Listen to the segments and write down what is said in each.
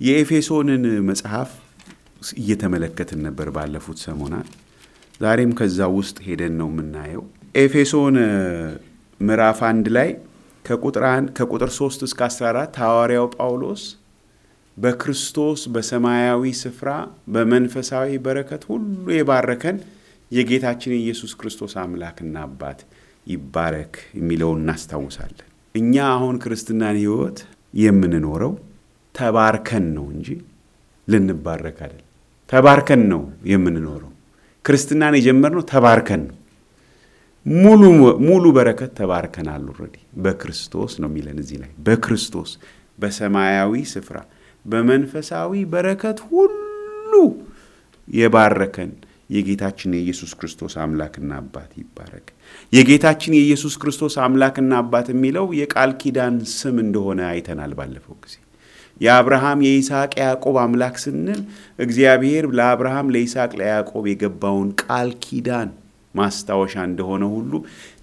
የኤፌሶንን መጽሐፍ እየተመለከትን ነበር ባለፉት ሰሞናት። ዛሬም ከዛ ውስጥ ሄደን ነው የምናየው። ኤፌሶን ምዕራፍ አንድ ላይ ከቁጥር 3 እስከ 14 ሐዋርያው ጳውሎስ በክርስቶስ በሰማያዊ ስፍራ በመንፈሳዊ በረከት ሁሉ የባረከን የጌታችን የኢየሱስ ክርስቶስ አምላክና አባት ይባረክ የሚለውን እናስታውሳለን። እኛ አሁን ክርስትናን ሕይወት የምንኖረው ተባርከን ነው እንጂ ልንባረክ አይደል። ተባርከን ነው የምንኖረው። ክርስትናን የጀመርነው ተባርከን ነው። ሙሉ በረከት ተባርከናል። already በክርስቶስ ነው የሚለን እዚህ ላይ በክርስቶስ በሰማያዊ ስፍራ በመንፈሳዊ በረከት ሁሉ የባረከን የጌታችን የኢየሱስ ክርስቶስ አምላክና አባት ይባረክ። የጌታችን የኢየሱስ ክርስቶስ አምላክና አባት የሚለው የቃል ኪዳን ስም እንደሆነ አይተናል ባለፈው ጊዜ። የአብርሃም የይስሐቅ የያዕቆብ አምላክ ስንል እግዚአብሔር ለአብርሃም ለይስሐቅ ለያዕቆብ የገባውን ቃል ኪዳን ማስታወሻ እንደሆነ ሁሉ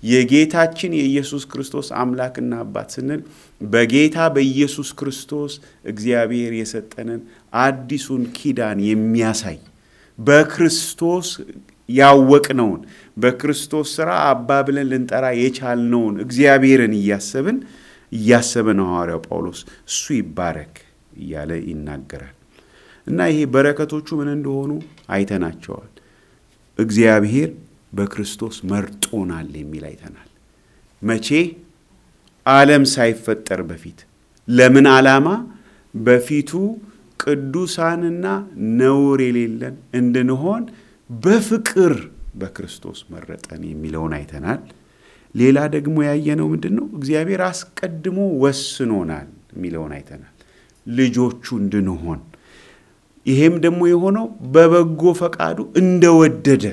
የጌታችን የኢየሱስ ክርስቶስ አምላክና አባት ስንል በጌታ በኢየሱስ ክርስቶስ እግዚአብሔር የሰጠንን አዲሱን ኪዳን የሚያሳይ በክርስቶስ ያወቅነውን በክርስቶስ ሥራ አባ ብለን ልንጠራ የቻልነውን እግዚአብሔርን እያሰብን እያሰበ ነው ሐዋርያው ጳውሎስ። እሱ ይባረክ እያለ ይናገራል። እና ይሄ በረከቶቹ ምን እንደሆኑ አይተናቸዋል። እግዚአብሔር በክርስቶስ መርጦናል የሚል አይተናል። መቼ? ዓለም ሳይፈጠር በፊት። ለምን ዓላማ? በፊቱ ቅዱሳንና ነውር የሌለን እንድንሆን በፍቅር በክርስቶስ መረጠን የሚለውን አይተናል። ሌላ ደግሞ ያየነው ምንድን ነው? እግዚአብሔር አስቀድሞ ወስኖናል የሚለውን አይተናል። ልጆቹ እንድንሆን ይሄም ደግሞ የሆነው በበጎ ፈቃዱ እንደወደደ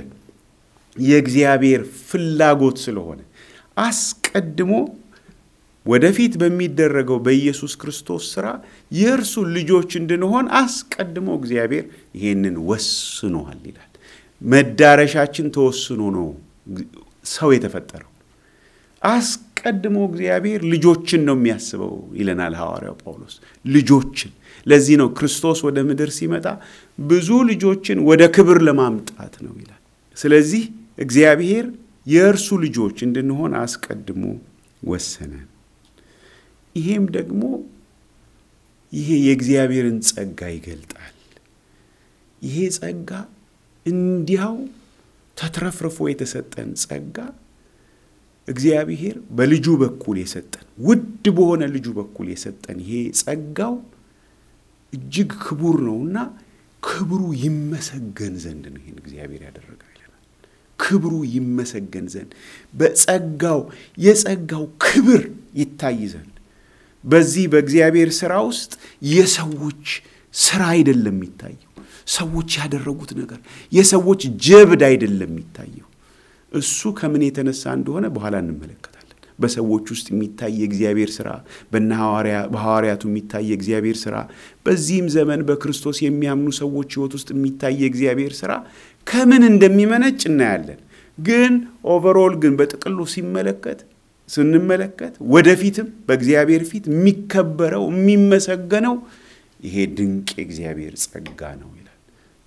የእግዚአብሔር ፍላጎት ስለሆነ አስቀድሞ ወደፊት በሚደረገው በኢየሱስ ክርስቶስ ሥራ የእርሱ ልጆች እንድንሆን አስቀድሞ እግዚአብሔር ይሄንን ወስኗል ይላል። መዳረሻችን ተወስኖ ነው ሰው የተፈጠረው። አስቀድሞ እግዚአብሔር ልጆችን ነው የሚያስበው ይለናል ሐዋርያው ጳውሎስ። ልጆችን ለዚህ ነው ክርስቶስ ወደ ምድር ሲመጣ ብዙ ልጆችን ወደ ክብር ለማምጣት ነው ይላል። ስለዚህ እግዚአብሔር የእርሱ ልጆች እንድንሆን አስቀድሞ ወሰነን። ይሄም ደግሞ ይሄ የእግዚአብሔርን ጸጋ ይገልጣል። ይሄ ጸጋ እንዲያው ተትረፍርፎ የተሰጠን ጸጋ እግዚአብሔር በልጁ በኩል የሰጠን ውድ በሆነ ልጁ በኩል የሰጠን ይሄ ጸጋው እጅግ ክቡር ነውና ክብሩ ይመሰገን ዘንድ ነው ይህን እግዚአብሔር ያደረገው ይለናል። ክብሩ ይመሰገን ዘንድ በጸጋው የጸጋው ክብር ይታይ ዘንድ በዚህ በእግዚአብሔር ሥራ ውስጥ የሰዎች ሥራ አይደለም የሚታየው። ሰዎች ያደረጉት ነገር የሰዎች ጀብድ አይደለም የሚታየው። እሱ ከምን የተነሳ እንደሆነ በኋላ እንመለከታለን። በሰዎች ውስጥ የሚታይ የእግዚአብሔር ሥራ፣ በሐዋርያቱ የሚታይ የእግዚአብሔር ሥራ፣ በዚህም ዘመን በክርስቶስ የሚያምኑ ሰዎች ሕይወት ውስጥ የሚታይ የእግዚአብሔር ሥራ ከምን እንደሚመነጭ እናያለን። ግን overall ግን በጥቅሉ ሲመለከት ስንመለከት ወደፊትም በእግዚአብሔር ፊት የሚከበረው የሚመሰገነው ይሄ ድንቅ የእግዚአብሔር ጸጋ ነው ይላል።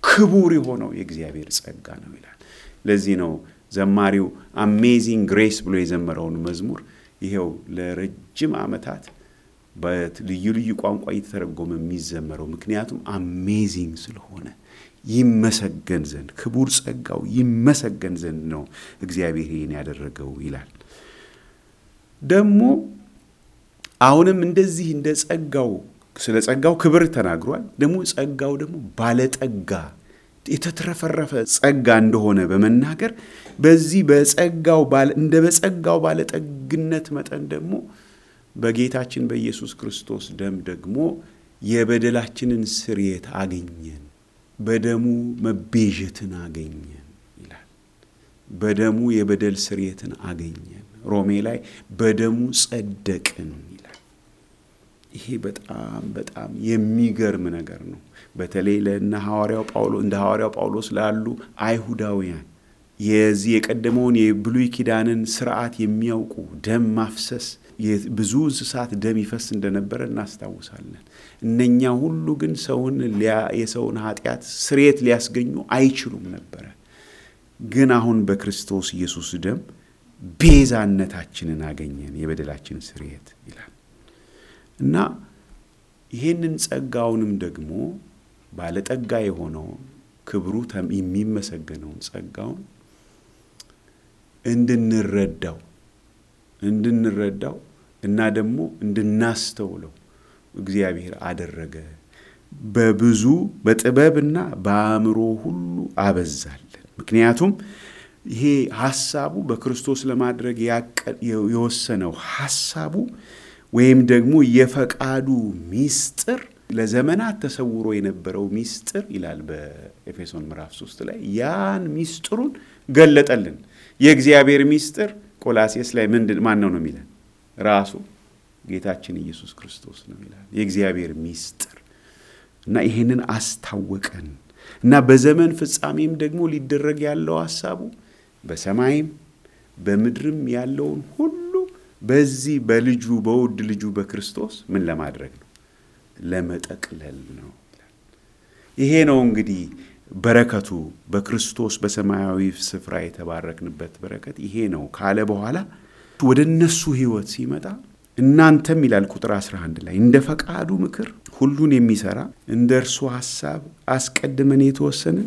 ክቡር የሆነው የእግዚአብሔር ጸጋ ነው ይላል። ለዚህ ነው ዘማሪው Amazing Grace ብሎ የዘመረውን መዝሙር ይሄው ለረጅም ዓመታት በልዩ ልዩ ቋንቋ እየተተረጎመ የሚዘመረው ምክንያቱም አሜዚንግ ስለሆነ ይመሰገን ዘንድ ክቡር ጸጋው ይመሰገን ዘንድ ነው እግዚአብሔር ይህን ያደረገው ይላል። ደግሞ አሁንም እንደዚህ እንደ ጸጋው ስለ ጸጋው ክብር ተናግሯል። ደግሞ ጸጋው ደግሞ ባለጠጋ የተትረፈረፈ ጸጋ እንደሆነ በመናገር በዚህ በጸጋው እንደ በጸጋው ባለጠግነት መጠን ደግሞ በጌታችን በኢየሱስ ክርስቶስ ደም ደግሞ የበደላችንን ስርየት አገኘን፣ በደሙ መቤዠትን አገኘን ይላል። በደሙ የበደል ስርየትን አገኘን። ሮሜ ላይ በደሙ ጸደቅን ይላል። ይሄ በጣም በጣም የሚገርም ነገር ነው። በተለይ ለእነ ሐዋርያው ጳውሎስ እንደ ሐዋርያው ጳውሎስ ላሉ አይሁዳውያን የዚህ የቀደመውን የብሉይ ኪዳንን ስርዓት የሚያውቁ ደም ማፍሰስ ብዙ እንስሳት ደም ይፈስ እንደነበረ እናስታውሳለን። እነኛ ሁሉ ግን ሰውን የሰውን ኃጢአት ስርየት ሊያስገኙ አይችሉም ነበረ። ግን አሁን በክርስቶስ ኢየሱስ ደም ቤዛነታችንን አገኘን፣ የበደላችን ስርየት ይላል እና ይህንን ጸጋውንም ደግሞ ባለጠጋ የሆነውን ክብሩ የሚመሰገነውን ጸጋውን እንድንረዳው እንድንረዳው እና ደግሞ እንድናስተውለው እግዚአብሔር አደረገ። በብዙ በጥበብና በአእምሮ ሁሉ አበዛለን። ምክንያቱም ይሄ ሐሳቡ በክርስቶስ ለማድረግ የወሰነው ሐሳቡ ወይም ደግሞ የፈቃዱ ሚስጥር ለዘመናት ተሰውሮ የነበረው ሚስጥር ይላል በኤፌሶን ምዕራፍ ሶስት ላይ ያን ሚስጥሩን ገለጠልን። የእግዚአብሔር ሚስጥር ቆላሴስ ላይ ምንድን ማን ነው ነው የሚለን ራሱ ጌታችን ኢየሱስ ክርስቶስ ነው ይላል። የእግዚአብሔር ሚስጥር እና ይሄንን አስታወቀን እና በዘመን ፍጻሜም ደግሞ ሊደረግ ያለው ሐሳቡ በሰማይም በምድርም ያለውን ሁሉ በዚህ በልጁ በውድ ልጁ በክርስቶስ ምን ለማድረግ ነው? ለመጠቅለል ነው። ይሄ ነው እንግዲህ በረከቱ በክርስቶስ በሰማያዊ ስፍራ የተባረክንበት በረከት ይሄ ነው ካለ በኋላ ወደ እነሱ ሕይወት ሲመጣ እናንተም ይላል ቁጥር 11 ላይ እንደ ፈቃዱ ምክር ሁሉን የሚሰራ እንደ እርሱ ሐሳብ አስቀድመን የተወሰንን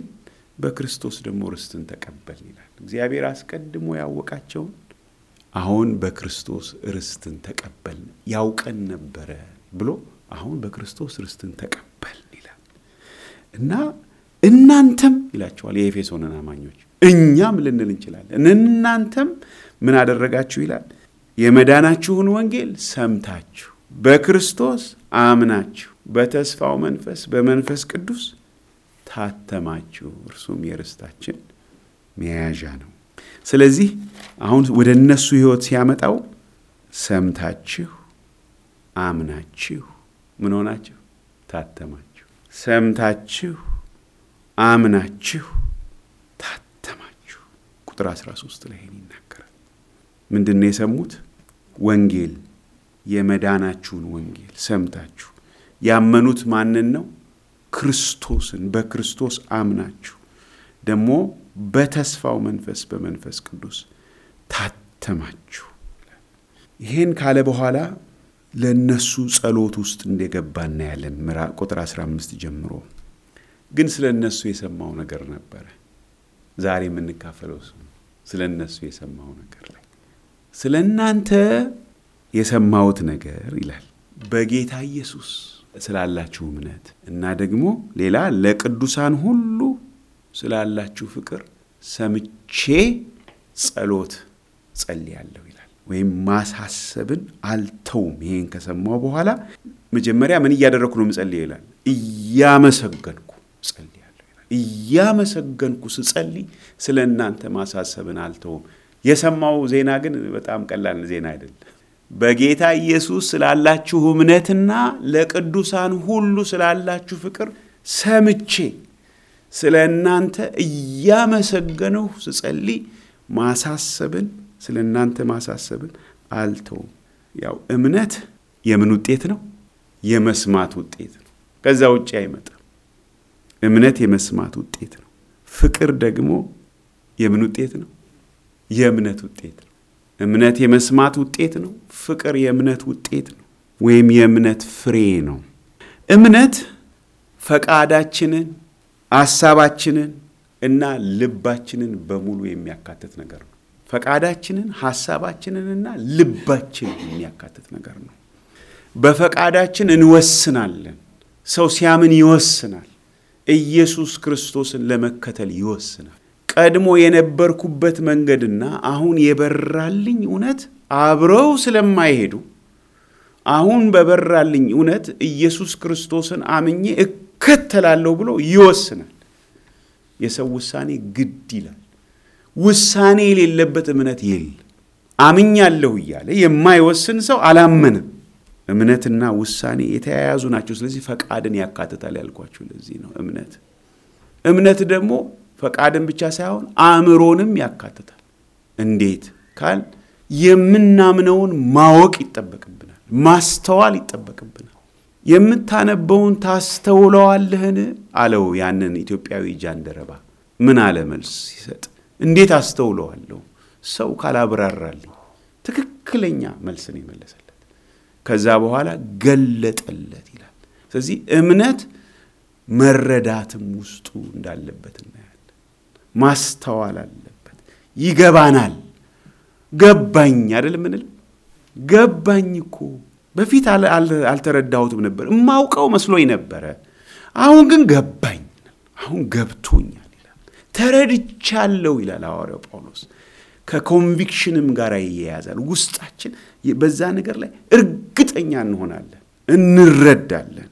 በክርስቶስ ደግሞ ርስትን ተቀበል ይላል። እግዚአብሔር አስቀድሞ ያወቃቸውን አሁን በክርስቶስ ርስትን ተቀበል ያውቀን ነበረ ብሎ አሁን በክርስቶስ ርስትን ተቀበል ይላል እና እናንተም ይላቸዋል የኤፌሶንን አማኞች እኛም ልንል እንችላለን። እናንተም ምን አደረጋችሁ ይላል የመዳናችሁን ወንጌል ሰምታችሁ በክርስቶስ አምናችሁ በተስፋው መንፈስ በመንፈስ ቅዱስ ታተማችሁ፣ እርሱም የርስታችን መያዣ ነው። ስለዚህ አሁን ወደ እነሱ ሕይወት ሲያመጣው ሰምታችሁ አምናችሁ ምን ሆናችሁ? ታተማችሁ። ሰምታችሁ አምናችሁ ታተማችሁ። ቁጥር 13 ላይ ይህን ይናገራል። ምንድን ነው የሰሙት? ወንጌል የመዳናችሁን ወንጌል ሰምታችሁ ያመኑት ማንን ነው? ክርስቶስን። በክርስቶስ አምናችሁ ደግሞ በተስፋው መንፈስ በመንፈስ ቅዱስ ታተማችሁ። ይህን ካለ በኋላ ለእነሱ ጸሎት ውስጥ እንደገባ እናያለን። ምራ ቁጥር 15 ጀምሮ ግን ስለ እነሱ የሰማው ነገር ነበረ። ዛሬ የምንካፈለው ስለ እነሱ የሰማው ነገር ላይ ስለ እናንተ የሰማሁት ነገር ይላል በጌታ ኢየሱስ ስላላችሁ እምነት እና ደግሞ ሌላ ለቅዱሳን ሁሉ ስላላችሁ ፍቅር ሰምቼ ጸሎት ጸልያለሁ ይላል። ወይም ማሳሰብን አልተውም። ይሄን ከሰማው በኋላ መጀመሪያ ምን እያደረግኩ ነው ምጸልይ ይላል። እያመሰገንኩ ጸልያለሁ እያመሰገንኩ ስጸልይ ስለ እናንተ ማሳሰብን አልተውም። የሰማው ዜና ግን በጣም ቀላል ዜና አይደለም። በጌታ ኢየሱስ ስላላችሁ እምነትና ለቅዱሳን ሁሉ ስላላችሁ ፍቅር ሰምቼ ስለ እናንተ እያመሰገንሁ ስጸልይ ማሳሰብን ስለ እናንተ ማሳሰብን አልተውም። ያው እምነት የምን ውጤት ነው? የመስማት ውጤት ነው። ከዛ ውጭ አይመጣም። እምነት የመስማት ውጤት ነው። ፍቅር ደግሞ የምን ውጤት ነው? የእምነት ውጤት ነው። እምነት የመስማት ውጤት ነው። ፍቅር የእምነት ውጤት ነው፣ ወይም የእምነት ፍሬ ነው። እምነት ፈቃዳችንን፣ ሐሳባችንን እና ልባችንን በሙሉ የሚያካትት ነገር ነው። ፈቃዳችንን፣ ሐሳባችንንና ልባችንን የሚያካትት ነገር ነው። በፈቃዳችን እንወስናለን። ሰው ሲያምን ይወስናል። ኢየሱስ ክርስቶስን ለመከተል ይወስናል። ቀድሞ የነበርኩበት መንገድና አሁን የበራልኝ እውነት አብረው ስለማይሄዱ አሁን በበራልኝ እውነት ኢየሱስ ክርስቶስን አምኜ እከተላለሁ ብሎ ይወስናል። የሰው ውሳኔ ግድ ይላል። ውሳኔ የሌለበት እምነት የለም። አምኛለሁ እያለ የማይወስን ሰው አላመንም። እምነትና ውሳኔ የተያያዙ ናቸው። ስለዚህ ፈቃድን ያካትታል ያልኳችሁ ለዚህ ነው። እምነት እምነት ደግሞ ፈቃድን ብቻ ሳይሆን አእምሮንም ያካትታል። እንዴት ካል የምናምነውን ማወቅ ይጠበቅብናል፣ ማስተዋል ይጠበቅብናል። የምታነበውን ታስተውለዋለህን አለው ያንን ኢትዮጵያዊ ጃንደረባ። ምን አለ መልስ ሲሰጥ፣ እንዴት አስተውለዋለሁ ሰው ካላብራራልኝ። ትክክለኛ መልስ ነው የመለሰለት። ከዛ በኋላ ገለጠለት ይላል። ስለዚህ እምነት መረዳትም ውስጡ እንዳለበት እናያለን። ማስተዋል አለበት። ይገባናል። ገባኝ አይደል ምንለው? ገባኝ እኮ በፊት አልተረዳሁትም ነበር፣ እማውቀው መስሎኝ ነበረ። አሁን ግን ገባኝ፣ አሁን ገብቶኛል ተረድቻለሁ ይላል ሐዋርያው ጳውሎስ። ከኮንቪክሽንም ጋር ይያያዛል። ውስጣችን በዛ ነገር ላይ እርግጠኛ እንሆናለን፣ እንረዳለን።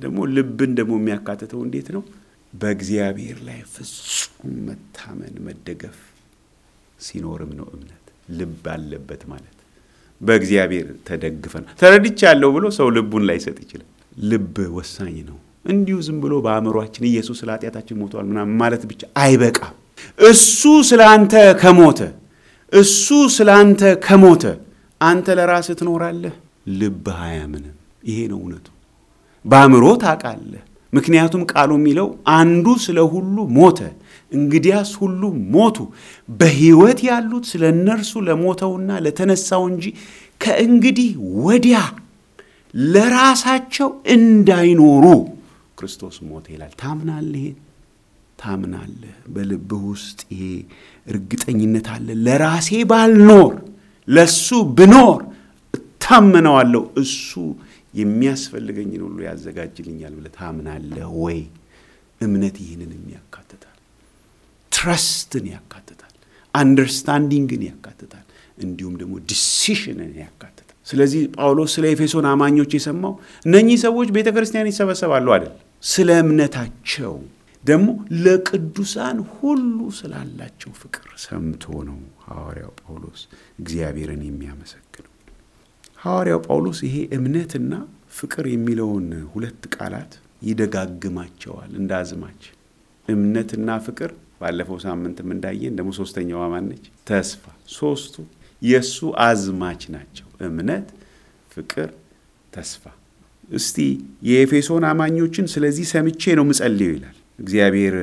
ደግሞ ልብን ደግሞ የሚያካትተው እንዴት ነው? በእግዚአብሔር ላይ ፍጹም መታመን መደገፍ ሲኖርም ነው እምነት ልብ አለበት ማለት በእግዚአብሔር ተደግፈ ነው። ተረድቻለሁ ብሎ ሰው ልቡን ላይሰጥ ይችላል። ልብ ወሳኝ ነው። እንዲሁ ዝም ብሎ በአእምሯችን ኢየሱስ ስለ ኃጢአታችን ሞተዋል ምናምን ማለት ብቻ አይበቃም። እሱ ስለ አንተ ከሞተ እሱ ስለ አንተ ከሞተ አንተ ለራስህ ትኖራለህ። ልብህ አያምንም። ይሄ ነው እውነቱ። በአእምሮ ታውቃለህ። ምክንያቱም ቃሉ የሚለው አንዱ ስለ ሁሉ ሞተ፣ እንግዲያስ ሁሉ ሞቱ፣ በሕይወት ያሉት ስለ እነርሱ ለሞተውና ለተነሳው እንጂ ከእንግዲህ ወዲያ ለራሳቸው እንዳይኖሩ ክርስቶስ ሞተ ይላል። ታምናለህ? ይሄን ታምናለህ? በልብህ ውስጥ ይሄ እርግጠኝነት አለ። ለራሴ ባልኖር ለሱ ብኖር እታመነዋለሁ እሱ የሚያስፈልገኝን ሁሉ ያዘጋጅልኛል ብለህ ታምናለህ ወይ? እምነት ይህንን ያካትታል። ትረስትን ያካትታል። አንደርስታንዲንግን ያካትታል። እንዲሁም ደግሞ ዲሲሽንን ያካትታል። ስለዚህ ጳውሎስ ስለ ኤፌሶን አማኞች የሰማው እነኚህ ሰዎች ቤተ ክርስቲያን ይሰበሰባሉ አይደል? ስለ እምነታቸው ደግሞ ለቅዱሳን ሁሉ ስላላቸው ፍቅር ሰምቶ ነው ሐዋርያው ጳውሎስ እግዚአብሔርን የሚያመሰግነው። ሐዋርያው ጳውሎስ ይሄ እምነትና ፍቅር የሚለውን ሁለት ቃላት ይደጋግማቸዋል እንደ አዝማች። እምነትና ፍቅር ባለፈው ሳምንትም እንዳየን ደግሞ ሶስተኛዋ ማነች? ተስፋ። ሶስቱ የእሱ አዝማች ናቸው። እምነት፣ ፍቅር፣ ተስፋ። እስቲ የኤፌሶን አማኞችን ስለዚህ ሰምቼ ነው ምጸልየው ይላል። እግዚአብሔር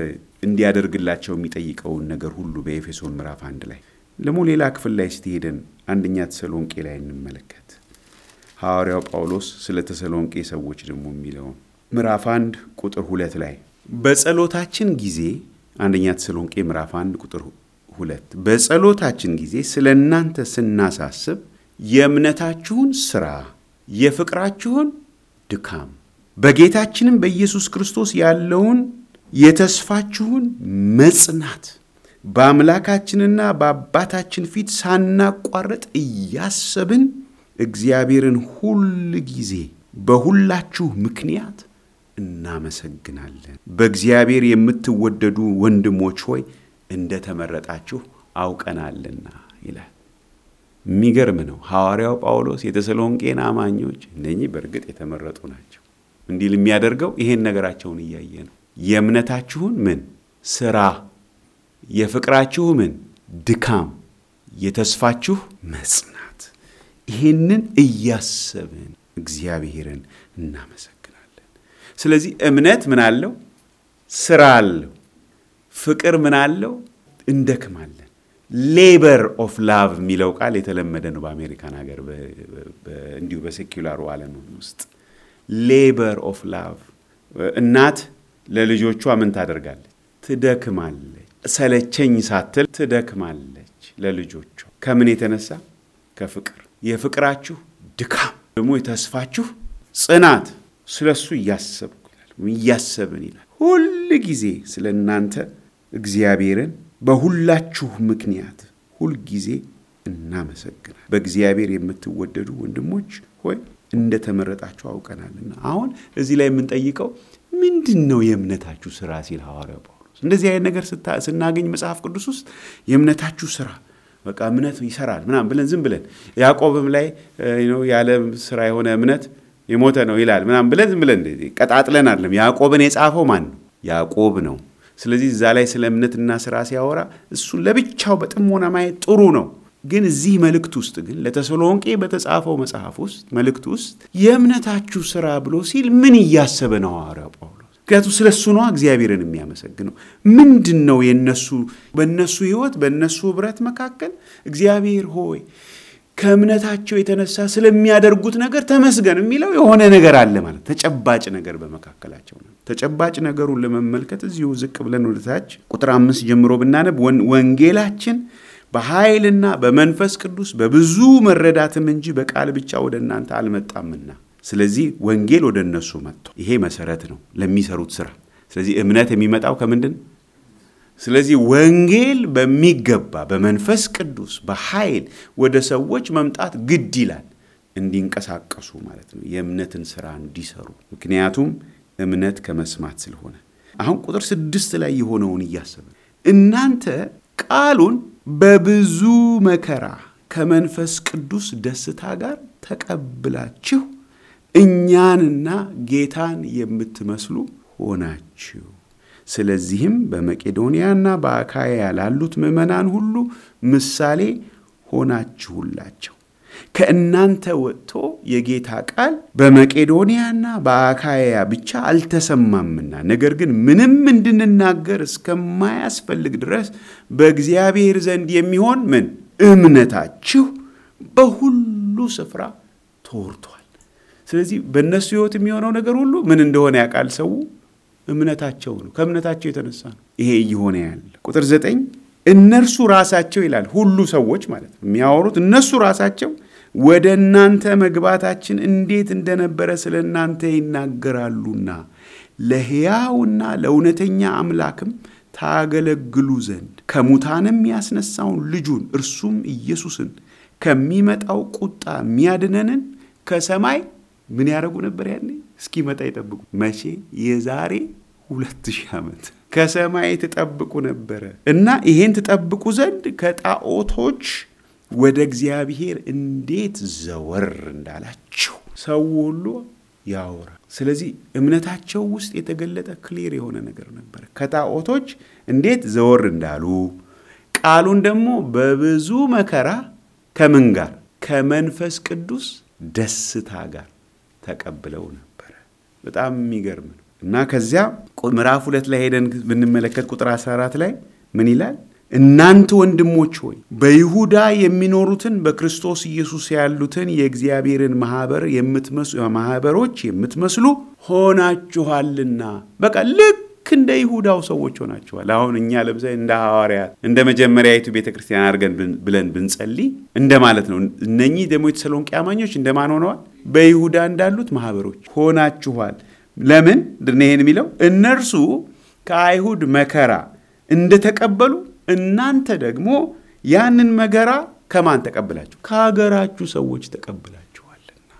እንዲያደርግላቸው የሚጠይቀውን ነገር ሁሉ በኤፌሶን ምዕራፍ አንድ ላይ ደግሞ ሌላ ክፍል ላይ ስትሄደን አንደኛ ተሰሎንቄ ላይ እንመለከት። ሐዋርያው ጳውሎስ ስለ ተሰሎንቄ ሰዎች ደግሞ የሚለውን ምዕራፍ አንድ ቁጥር ሁለት ላይ በጸሎታችን ጊዜ አንደኛ ተሰሎንቄ ምዕራፍ አንድ ቁጥር ሁለት በጸሎታችን ጊዜ ስለ እናንተ ስናሳስብ የእምነታችሁን ሥራ፣ የፍቅራችሁን ድካም፣ በጌታችንም በኢየሱስ ክርስቶስ ያለውን የተስፋችሁን መጽናት በአምላካችንና በአባታችን ፊት ሳናቋረጥ እያሰብን እግዚአብሔርን ሁል ጊዜ በሁላችሁ ምክንያት እናመሰግናለን። በእግዚአብሔር የምትወደዱ ወንድሞች ሆይ እንደ ተመረጣችሁ አውቀናልና ይላል። የሚገርም ነው። ሐዋርያው ጳውሎስ የተሰሎንቄን አማኞች እነኚህ በእርግጥ የተመረጡ ናቸው እንዲል የሚያደርገው ይሄን ነገራቸውን እያየ ነው። የእምነታችሁን ምን ስራ፣ የፍቅራችሁ ምን ድካም፣ የተስፋችሁ መጽናት፣ ይሄንን እያሰብን እግዚአብሔርን እናመሰግናለን። ስለዚህ እምነት ምን አለው? ስራ አለው። ፍቅር ምን አለው? እንደክማለን። labor of love የሚለው ቃል የተለመደ ነው በአሜሪካን ሀገር እንዲሁ በ secular ኡ ዓለም ውስጥ labor of love እናት ለልጆቿ ምን ታደርጋለች? ትደክማለች። ሰለቸኝ ሳትል ትደክማለች ለልጆቿ። ከምን የተነሳ? ከፍቅር። የፍቅራችሁ ድካም ደግሞ የተስፋችሁ ጽናት። ስለ እሱ እያሰብኩ እያሰብን ይላል። ሁል ጊዜ ስለ እናንተ እግዚአብሔርን በሁላችሁ ምክንያት ሁልጊዜ እናመሰግናል። በእግዚአብሔር የምትወደዱ ወንድሞች ሆይ እንደተመረጣችሁ አውቀናልና። አሁን እዚህ ላይ የምንጠይቀው ምንድን ነው የእምነታችሁ ስራ ሲል ሐዋርያው ጳውሎስ እንደዚህ አይነት ነገር ስናገኝ መጽሐፍ ቅዱስ ውስጥ የእምነታችሁ ስራ በቃ እምነት ይሰራል ምናምን ብለን ዝም ብለን ያዕቆብም ላይ ያለ ስራ የሆነ እምነት የሞተ ነው ይላል ምናምን ብለን ዝም ብለን ቀጣጥለን አይደለም። ያዕቆብን የጻፈው ማን ነው? ያዕቆብ ነው። ስለዚህ እዛ ላይ ስለ እምነትና ስራ ሲያወራ እሱን ለብቻው በጥሞና ማየት ጥሩ ነው። ግን እዚህ መልእክት ውስጥ ግን ለተሰሎንቄ በተጻፈው መጽሐፍ ውስጥ መልእክት ውስጥ የእምነታችሁ ሥራ ብሎ ሲል ምን እያሰበ ነው ሐዋርያው ጳውሎስ? ምክንያቱም ስለ እሱ ነዋ እግዚአብሔርን የሚያመሰግነው። ምንድን ነው የነሱ በእነሱ ሕይወት በእነሱ ኅብረት መካከል እግዚአብሔር ሆይ ከእምነታቸው የተነሳ ስለሚያደርጉት ነገር ተመስገን የሚለው የሆነ ነገር አለ ማለት ተጨባጭ ነገር በመካከላቸው ነው። ተጨባጭ ነገሩን ለመመልከት እዚሁ ዝቅ ብለን ወደታች ቁጥር አምስት ጀምሮ ብናነብ ወንጌላችን በኃይልና በመንፈስ ቅዱስ በብዙ መረዳትም እንጂ በቃል ብቻ ወደ እናንተ አልመጣምና፣ ስለዚህ ወንጌል ወደ እነሱ መጥቶ ይሄ መሰረት ነው ለሚሰሩት ስራ። ስለዚህ እምነት የሚመጣው ከምንድን ስለዚህ ወንጌል በሚገባ በመንፈስ ቅዱስ በኃይል ወደ ሰዎች መምጣት ግድ ይላል፣ እንዲንቀሳቀሱ ማለት ነው፣ የእምነትን ስራ እንዲሰሩ። ምክንያቱም እምነት ከመስማት ስለሆነ። አሁን ቁጥር ስድስት ላይ የሆነውን እያሰበ እናንተ ቃሉን በብዙ መከራ ከመንፈስ ቅዱስ ደስታ ጋር ተቀብላችሁ እኛንና ጌታን የምትመስሉ ሆናችሁ ስለዚህም በመቄዶንያና በአካያ ላሉት ምዕመናን ሁሉ ምሳሌ ሆናችሁላቸው። ከእናንተ ወጥቶ የጌታ ቃል በመቄዶንያና በአካያ ብቻ አልተሰማምና፣ ነገር ግን ምንም እንድንናገር እስከማያስፈልግ ድረስ በእግዚአብሔር ዘንድ የሚሆን ምን እምነታችሁ በሁሉ ስፍራ ተወርቷል። ስለዚህ በእነሱ ሕይወት የሚሆነው ነገር ሁሉ ምን እንደሆነ ያውቃል ሰው እምነታቸው ነው። ከእምነታቸው የተነሳ ነው ይሄ እየሆነ ያለ። ቁጥር ዘጠኝ እነርሱ ራሳቸው ይላል ሁሉ ሰዎች ማለት ነው የሚያወሩት እነሱ ራሳቸው ወደ እናንተ መግባታችን እንዴት እንደነበረ ስለ እናንተ ይናገራሉና ለሕያውና ለእውነተኛ አምላክም ታገለግሉ ዘንድ ከሙታንም ያስነሳውን ልጁን እርሱም ኢየሱስን ከሚመጣው ቁጣ የሚያድነንን ከሰማይ ምን ያደረጉ ነበር? ያኔ እስኪመጣ ይጠብቁ። መቼ? የዛሬ ሁለት ሺህ ዓመት ከሰማይ ትጠብቁ ነበረ እና ይሄን ትጠብቁ ዘንድ ከጣዖቶች ወደ እግዚአብሔር እንዴት ዘወር እንዳላችሁ ሰው ሁሉ ያወራ። ስለዚህ እምነታቸው ውስጥ የተገለጠ ክሊር የሆነ ነገር ነበር። ከጣዖቶች እንዴት ዘወር እንዳሉ ቃሉን ደግሞ በብዙ መከራ ከምን ጋር ከመንፈስ ቅዱስ ደስታ ጋር ተቀብለው ነበረ። በጣም የሚገርም ነው እና ከዚያ ምዕራፍ ሁለት ላይ ሄደን ብንመለከት ቁጥር 14 ላይ ምን ይላል? እናንተ ወንድሞች ሆይ በይሁዳ የሚኖሩትን በክርስቶስ ኢየሱስ ያሉትን የእግዚአብሔርን ማህበር ማህበሮች የምትመስሉ ሆናችኋልና። በቃ ልክ እንደ ይሁዳው ሰዎች ሆናችኋል። አሁን እኛ ለምሳሌ እንደ ሐዋርያት እንደ መጀመሪያዊቱ ቤተ ክርስቲያን አድርገን ብለን ብንጸልይ እንደ ማለት ነው። እነኚህ ደግሞ የተሰሎንቄ አማኞች እንደማን ሆነዋል? በይሁዳ እንዳሉት ማህበሮች ሆናችኋል። ለምን ይህን የሚለው እነርሱ ከአይሁድ መከራ እንደተቀበሉ እናንተ ደግሞ ያንን መከራ ከማን ተቀብላችሁ? ከሀገራችሁ ሰዎች ተቀብላችኋልና።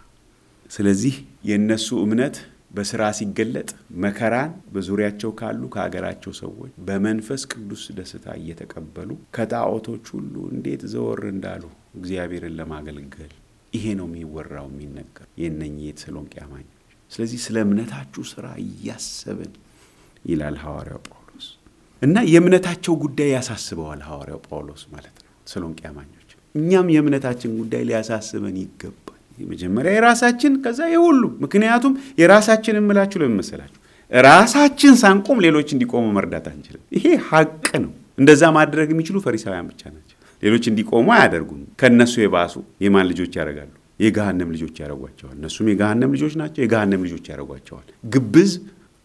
ስለዚህ የእነሱ እምነት በስራ ሲገለጥ መከራን በዙሪያቸው ካሉ ከሀገራቸው ሰዎች በመንፈስ ቅዱስ ደስታ እየተቀበሉ ከጣዖቶች ሁሉ እንዴት ዘወር እንዳሉ እግዚአብሔርን ለማገልገል ይሄ ነው የሚወራው የሚነገር የእነኚህ የተሰሎንቄ አማኞች። ስለዚህ ስለ እምነታችሁ ስራ እያሰብን ይላል ሐዋርያው እና የእምነታቸው ጉዳይ ያሳስበዋል ሐዋርያው ጳውሎስ ማለት ነው ተሰሎንቄ አማኞች። እኛም የእምነታችን ጉዳይ ሊያሳስበን ይገባል። መጀመሪያ የራሳችን ከዛ የሁሉ ምክንያቱም የራሳችን የምላችሁ ለምን? ራሳችን ሳንቆም ሌሎች እንዲቆሙ መርዳት አንችልም። ይሄ ሀቅ ነው። እንደዛ ማድረግ የሚችሉ ፈሪሳውያን ብቻ ናቸው። ሌሎች እንዲቆሙ አያደርጉም። ከእነሱ የባሱ የማን ልጆች ያደርጋሉ? የገሃነም ልጆች ያደርጓቸዋል። እነሱም የገሃነም ልጆች ናቸው። የገሃነም ልጆች ያደርጓቸዋል። ግብዝ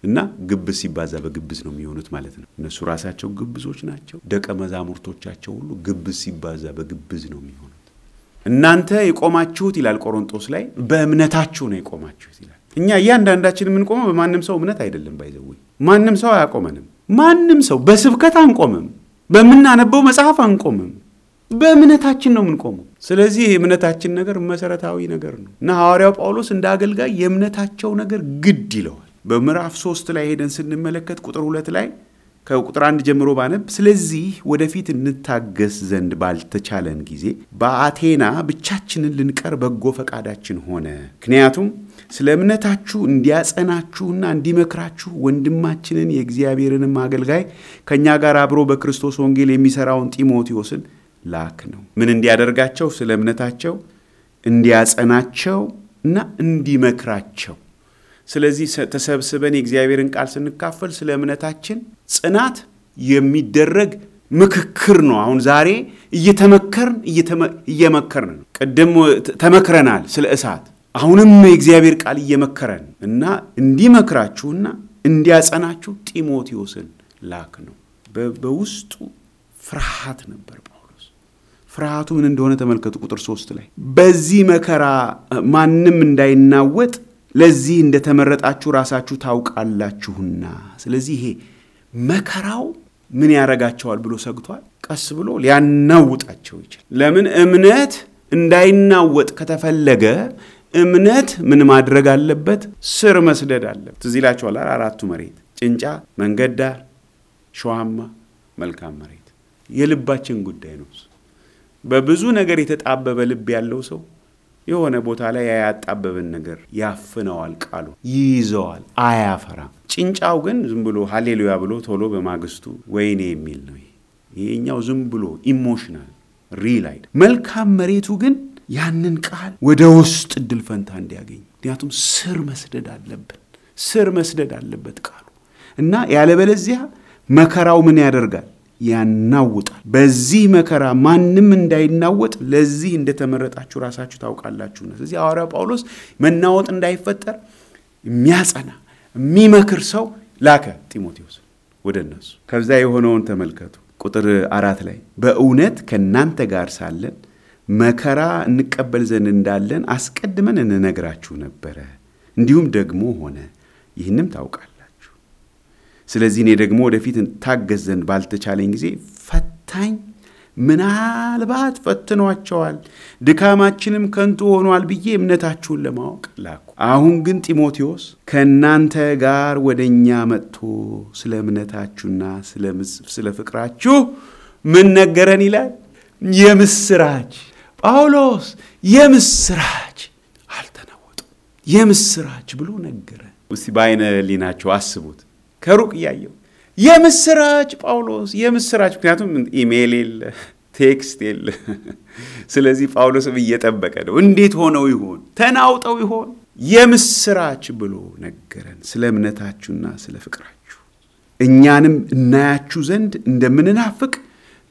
እና ግብዝ ሲባዛ በግብዝ ነው የሚሆኑት ማለት ነው። እነሱ ራሳቸው ግብዞች ናቸው። ደቀ መዛሙርቶቻቸው ሁሉ ግብዝ ሲባዛ በግብዝ ነው የሚሆኑት። እናንተ የቆማችሁት ይላል ቆሮንጦስ ላይ በእምነታችሁ ነው የቆማችሁት ይላል። እኛ እያንዳንዳችን የምንቆመው በማንም ሰው እምነት አይደለም። by the way ማንም ሰው አያቆመንም። ማንም ሰው በስብከት አንቆምም፣ በምናነበው መጽሐፍ አንቆምም። በእምነታችን ነው የምንቆመው። ስለዚህ የእምነታችን ነገር መሰረታዊ ነገር ነው እና ሐዋርያው ጳውሎስ እንደ አገልጋይ የእምነታቸው ነገር ግድ ይለዋል። በምዕራፍ ሶስት ላይ ሄደን ስንመለከት ቁጥር ሁለት ላይ ከቁጥር አንድ ጀምሮ ባነብ፣ ስለዚህ ወደፊት እንታገስ ዘንድ ባልተቻለን ጊዜ በአቴና ብቻችንን ልንቀር በጎ ፈቃዳችን ሆነ። ምክንያቱም ስለ እምነታችሁ እንዲያጸናችሁና እንዲመክራችሁ ወንድማችንን የእግዚአብሔርንም አገልጋይ ከእኛ ጋር አብሮ በክርስቶስ ወንጌል የሚሠራውን ጢሞቴዎስን ላክ ነው። ምን እንዲያደርጋቸው? ስለ እምነታቸው እንዲያጸናቸው እና እንዲመክራቸው። ስለዚህ ተሰብስበን የእግዚአብሔርን ቃል ስንካፈል ስለ እምነታችን ጽናት የሚደረግ ምክክር ነው። አሁን ዛሬ እየተመከርን እየመከርን ነው። ቅድም ተመክረናል ስለ እሳት። አሁንም የእግዚአብሔር ቃል እየመከረን እና እንዲመክራችሁና እንዲያጸናችሁ ጢሞቴዎስን ላክ ነው። በውስጡ ፍርሃት ነበር ጳውሎስ። ፍርሃቱ ምን እንደሆነ ተመልከቱ። ቁጥር ሶስት ላይ በዚህ መከራ ማንም እንዳይናወጥ ለዚህ እንደተመረጣችሁ ራሳችሁ ታውቃላችሁና። ስለዚህ ይሄ መከራው ምን ያረጋቸዋል ብሎ ሰግቷል። ቀስ ብሎ ሊያናውጣቸው ይችላል። ለምን እምነት እንዳይናወጥ ከተፈለገ እምነት ምን ማድረግ አለበት? ስር መስደድ አለበት። ትዝ ይላችኋል አራቱ መሬት ጭንጫ፣ መንገድ ዳር፣ እሾሃማ፣ መልካም መሬት። የልባችን ጉዳይ ነው። በብዙ ነገር የተጣበበ ልብ ያለው ሰው የሆነ ቦታ ላይ ያጣበበን ነገር ያፍነዋል፣ ቃሉ ይይዘዋል፣ አያፈራም። ጭንጫው ግን ዝም ብሎ ሀሌሉያ ብሎ ቶሎ በማግስቱ ወይኔ የሚል ነው። ይሄኛው ዝም ብሎ emotional ሪል አይደ መልካም መሬቱ ግን ያንን ቃል ወደ ውስጥ እድል ፈንታ እንዲያገኝ ምክንያቱም ስር መስደድ አለብን። ስር መስደድ አለበት ቃሉ እና ያለበለዚያ መከራው ምን ያደርጋል? ያናውጣል። በዚህ መከራ ማንም እንዳይናወጥ ለዚህ እንደተመረጣችሁ ራሳችሁ ታውቃላችሁና። ስለዚህ ሐዋርያው ጳውሎስ መናወጥ እንዳይፈጠር የሚያጸና የሚመክር ሰው ላከ ጢሞቴዎስ ወደ እነሱ። ከዛ የሆነውን ተመልከቱ። ቁጥር አራት ላይ በእውነት ከእናንተ ጋር ሳለን መከራ እንቀበል ዘንድ እንዳለን አስቀድመን እንነግራችሁ ነበረ፣ እንዲሁም ደግሞ ሆነ። ይህንም ታውቃላችሁ። ስለዚህ እኔ ደግሞ ወደፊት ታገዝ ዘንድ ባልተቻለኝ ጊዜ ፈታኝ ምናልባት ፈትኗቸዋል፣ ድካማችንም ከንቱ ሆኗል ብዬ እምነታችሁን ለማወቅ ላኩ። አሁን ግን ጢሞቴዎስ ከእናንተ ጋር ወደ እኛ መጥቶ ስለ እምነታችሁና ስለ ፍቅራችሁ ምን ነገረን ይላል? የምስራች ጳውሎስ የምስራች አልተናወጡም። የምስራች ብሎ ነገረ። እስቲ በአይነ ህሊናችሁ አስቡት። ከሩቅ እያየው የምስራች ጳውሎስ የምስራች። ምክንያቱም ኢሜይል የለ text የለ። ስለዚህ ጳውሎስም እየጠበቀ ነው። እንዴት ሆነው ይሆን? ተናውጠው ይሆን? የምስራች ብሎ ነገረን፣ ስለ እምነታችሁና ስለ ፍቅራችሁ እኛንም እናያችሁ ዘንድ እንደምንናፍቅ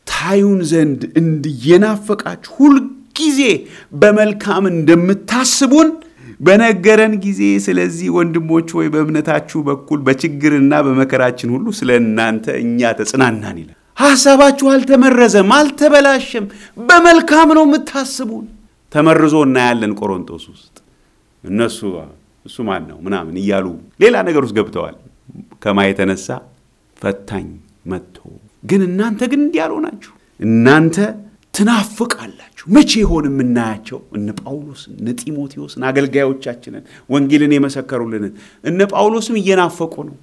ታዩን ዘንድ እንድየናፈቃችሁ ሁልጊዜ በመልካም እንደምታስቡን በነገረን ጊዜ ስለዚህ ወንድሞች ሆይ በእምነታችሁ በኩል በችግርና በመከራችን ሁሉ ስለ እናንተ እኛ ተጽናናን ይላል። ሐሳባችሁ አልተመረዘም፣ አልተበላሸም፣ በመልካም ነው የምታስቡን። ተመርዞ እናያለን ቆሮንቶስ ውስጥ እነሱ እሱ ማን ነው ምናምን እያሉ ሌላ ነገር ውስጥ ገብተዋል። ከማ የተነሳ ፈታኝ መጥቶ ግን እናንተ ግን እንዲህ አልሆናችሁ። እናንተ ትናፍቃላችሁ። መቼ ይሆን የምናያቸው እነ ጳውሎስን እነ ጢሞቴዎስን አገልጋዮቻችንን ወንጌልን የመሰከሩልንን እነ ጳውሎስም እየናፈቁ ነው።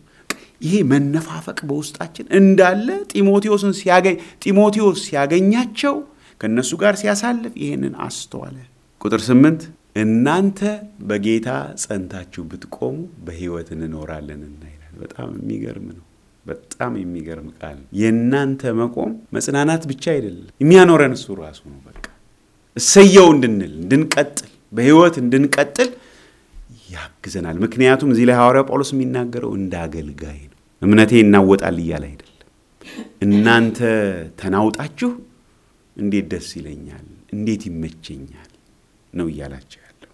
ይሄ መነፋፈቅ በውስጣችን እንዳለ ጢሞቴዎስን ሲያገኝ ጢሞቴዎስ ሲያገኛቸው ከእነሱ ጋር ሲያሳልፍ ይህንን አስተዋለ። ቁጥር ስምንት እናንተ በጌታ ጸንታችሁ ብትቆሙ በሕይወት እንኖራለንና ይላል። በጣም የሚገርም ነው። በጣም የሚገርም ቃል። የእናንተ መቆም መጽናናት ብቻ አይደለም፣ የሚያኖረን እሱ ራሱ ነው። በቃ እሰየው እንድንል እንድንቀጥል፣ በሕይወት እንድንቀጥል ያግዘናል። ምክንያቱም እዚህ ላይ ሐዋርያው ጳውሎስ የሚናገረው እንደ አገልጋይ ነው። እምነቴ ይናወጣል እያለ አይደለም። እናንተ ተናውጣችሁ እንዴት ደስ ይለኛል፣ እንዴት ይመቸኛል ነው እያላቸው ያለው።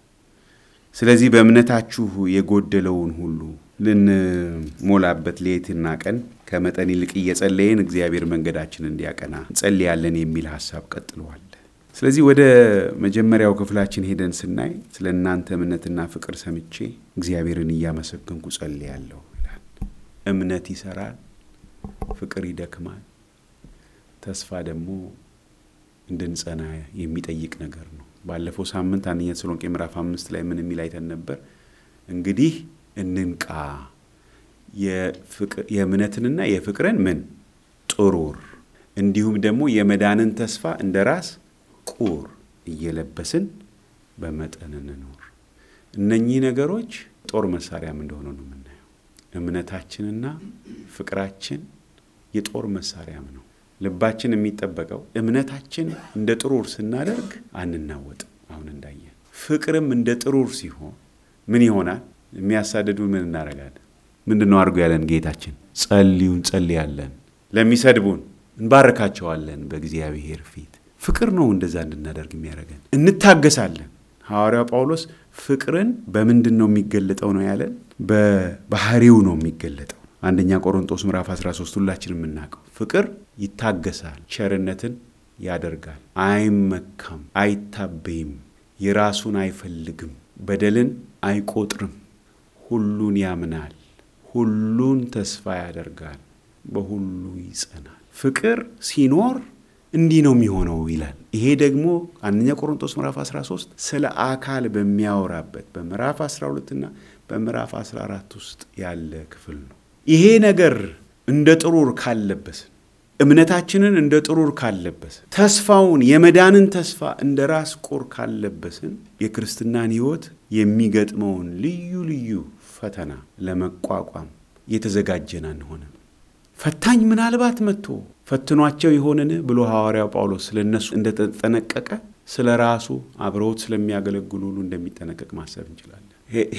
ስለዚህ በእምነታችሁ የጎደለውን ሁሉ ልንሞላበት ሌትና ቀን ከመጠን ይልቅ እየጸለየን እግዚአብሔር መንገዳችን እንዲያቀና እንጸልያለን የሚል ሀሳብ ቀጥለዋል። ስለዚህ ወደ መጀመሪያው ክፍላችን ሄደን ስናይ ስለ እናንተ እምነትና ፍቅር ሰምቼ እግዚአብሔርን እያመሰገንኩ ጸልያለሁ ይላል። እምነት ይሰራል፣ ፍቅር ይደክማል፣ ተስፋ ደግሞ እንድንጸና የሚጠይቅ ነገር ነው። ባለፈው ሳምንት አንደኛ ተሰሎንቄ ምዕራፍ አምስት ላይ ምን የሚል አይተን ነበር? እንግዲህ እንንቃ የእምነትንና የፍቅርን ምን ጥሩር እንዲሁም ደግሞ የመዳንን ተስፋ እንደ ራስ ቁር እየለበስን በመጠን እንኖር። እነኚህ ነገሮች ጦር መሳሪያም እንደሆነ ነው የምናየው። እምነታችንና ፍቅራችን የጦር መሳሪያም ነው። ልባችን የሚጠበቀው እምነታችን እንደ ጥሩር ስናደርግ አንናወጥም። አሁን እንዳየን ፍቅርም እንደ ጥሩር ሲሆን ምን ይሆናል? የሚያሳድዱ ምን እናደርጋለን? ምንድን ነው አድርጎ ያለን ጌታችን? ጸልዩ እንጸልያለን፣ ለሚሰድቡን እንባርካቸዋለን በእግዚአብሔር ፊት። ፍቅር ነው እንደዛ እንድናደርግ የሚያደርገን። እንታገሳለን። ሐዋርያው ጳውሎስ ፍቅርን በምንድን ነው የሚገለጠው ነው ያለን? በባህሪው ነው የሚገለጠው። አንደኛ ቆሮንጦስ ምዕራፍ 13 ሁላችን የምናውቀው ፍቅር ይታገሳል፣ ቸርነትን ያደርጋል፣ አይመካም፣ አይታበይም፣ የራሱን አይፈልግም፣ በደልን አይቆጥርም፣ ሁሉን ያምናል፣ ሁሉን ተስፋ ያደርጋል፣ በሁሉ ይጸናል። ፍቅር ሲኖር እንዲህ ነው የሚሆነው ይላል። ይሄ ደግሞ አንደኛ ቆሮንቶስ ምዕራፍ 13 ስለ አካል በሚያወራበት በምዕራፍ 12 እና በምዕራፍ 14 ውስጥ ያለ ክፍል ነው። ይሄ ነገር እንደ ጥሩር ካለበስን እምነታችንን እንደ ጥሩር ካለበስን ተስፋውን የመዳንን ተስፋ እንደ ራስ ቁር ካለበስን የክርስትናን ሕይወት የሚገጥመውን ልዩ ልዩ ፈተና ለመቋቋም የተዘጋጀን አንሆንም። ፈታኝ ምናልባት መጥቶ ፈትኗቸው ይሆንን ብሎ ሐዋርያው ጳውሎስ ስለ እነሱ እንደተጠነቀቀ ስለ ራሱ አብረውት ስለሚያገለግሉ ሁሉ እንደሚጠነቀቅ ማሰብ እንችላለን።